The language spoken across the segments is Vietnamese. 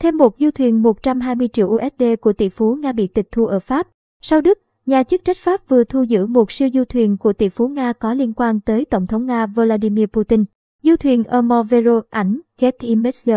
Thêm một du thuyền 120 triệu USD của tỷ phú Nga bị tịch thu ở Pháp. Sau Đức, nhà chức trách Pháp vừa thu giữ một siêu du thuyền của tỷ phú Nga có liên quan tới Tổng thống Nga Vladimir Putin. Du thuyền Amovero ảnh Getty Images.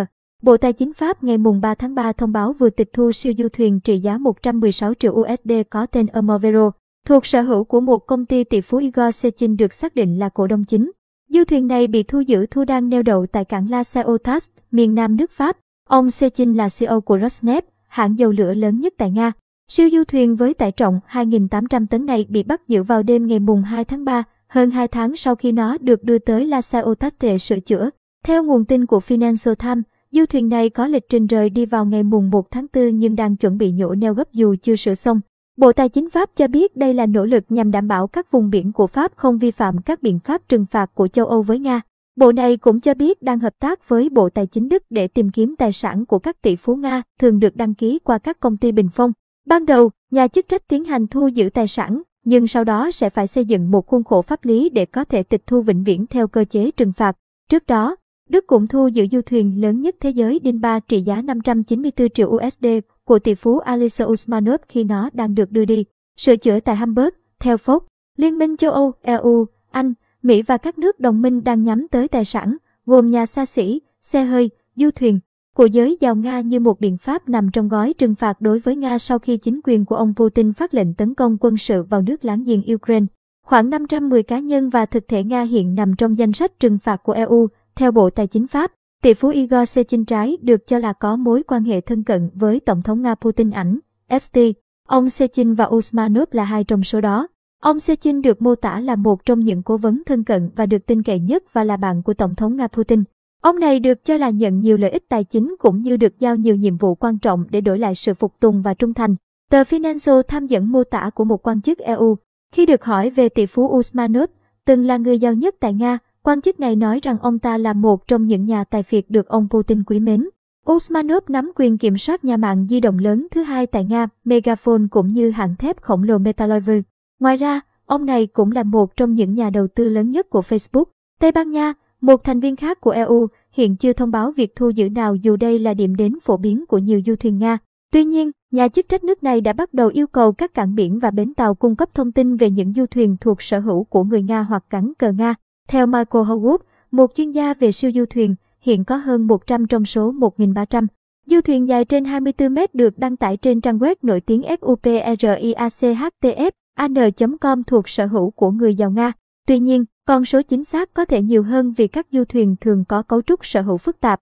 Bộ Tài chính Pháp ngày 3 tháng 3 thông báo vừa tịch thu siêu du thuyền trị giá 116 triệu USD có tên Amovero, thuộc sở hữu của một công ty tỷ phú Igor Sechin được xác định là cổ đông chính. Du thuyền này bị thu giữ thu đang neo đậu tại cảng La Ciotat, miền nam nước Pháp. Ông Sechin là CEO của Rosneft, hãng dầu lửa lớn nhất tại Nga. Siêu du thuyền với tải trọng 2.800 tấn này bị bắt giữ vào đêm ngày mùng 2 tháng 3, hơn 2 tháng sau khi nó được đưa tới La Ciotat để sửa chữa. Theo nguồn tin của Financial Times, du thuyền này có lịch trình rời đi vào ngày mùng 1 tháng 4 nhưng đang chuẩn bị nhổ neo gấp dù chưa sửa xong. Bộ Tài chính Pháp cho biết đây là nỗ lực nhằm đảm bảo các vùng biển của Pháp không vi phạm các biện pháp trừng phạt của châu Âu với Nga. Bộ này cũng cho biết đang hợp tác với Bộ Tài chính Đức để tìm kiếm tài sản của các tỷ phú Nga thường được đăng ký qua các công ty bình phong. Ban đầu, nhà chức trách tiến hành thu giữ tài sản, nhưng sau đó sẽ phải xây dựng một khuôn khổ pháp lý để có thể tịch thu vĩnh viễn theo cơ chế trừng phạt. Trước đó, Đức cũng thu giữ du thuyền lớn nhất thế giới đinh ba trị giá 594 triệu USD của tỷ phú Alisa Usmanov khi nó đang được đưa đi, sửa chữa tại Hamburg. Theo Phúc, Liên minh châu Âu, EU, Anh, Mỹ và các nước đồng minh đang nhắm tới tài sản, gồm nhà xa xỉ, xe hơi, du thuyền, của giới giàu Nga như một biện pháp nằm trong gói trừng phạt đối với Nga sau khi chính quyền của ông Putin phát lệnh tấn công quân sự vào nước láng giềng Ukraine. Khoảng 510 cá nhân và thực thể Nga hiện nằm trong danh sách trừng phạt của EU, theo Bộ Tài chính Pháp. Tỷ phú Igor Sechin trái được cho là có mối quan hệ thân cận với Tổng thống Nga Putin ảnh, FT. Ông Sechin và Usmanov là hai trong số đó. Ông Sechin được mô tả là một trong những cố vấn thân cận và được tin cậy nhất và là bạn của Tổng thống Nga Putin. Ông này được cho là nhận nhiều lợi ích tài chính cũng như được giao nhiều nhiệm vụ quan trọng để đổi lại sự phục tùng và trung thành. Tờ Financial tham dẫn mô tả của một quan chức EU. Khi được hỏi về tỷ phú Usmanov, từng là người giàu nhất tại Nga, quan chức này nói rằng ông ta là một trong những nhà tài phiệt được ông Putin quý mến. Usmanov nắm quyền kiểm soát nhà mạng di động lớn thứ hai tại Nga, Megaphone cũng như hãng thép khổng lồ Metalover. Ngoài ra, ông này cũng là một trong những nhà đầu tư lớn nhất của Facebook. Tây Ban Nha, một thành viên khác của EU, hiện chưa thông báo việc thu giữ nào dù đây là điểm đến phổ biến của nhiều du thuyền Nga. Tuy nhiên, nhà chức trách nước này đã bắt đầu yêu cầu các cảng biển và bến tàu cung cấp thông tin về những du thuyền thuộc sở hữu của người Nga hoặc cắn cờ Nga. Theo Michael Howard, một chuyên gia về siêu du thuyền, hiện có hơn 100 trong số 1.300. Du thuyền dài trên 24 mét được đăng tải trên trang web nổi tiếng An.com thuộc sở hữu của người giàu Nga. Tuy nhiên, con số chính xác có thể nhiều hơn vì các du thuyền thường có cấu trúc sở hữu phức tạp.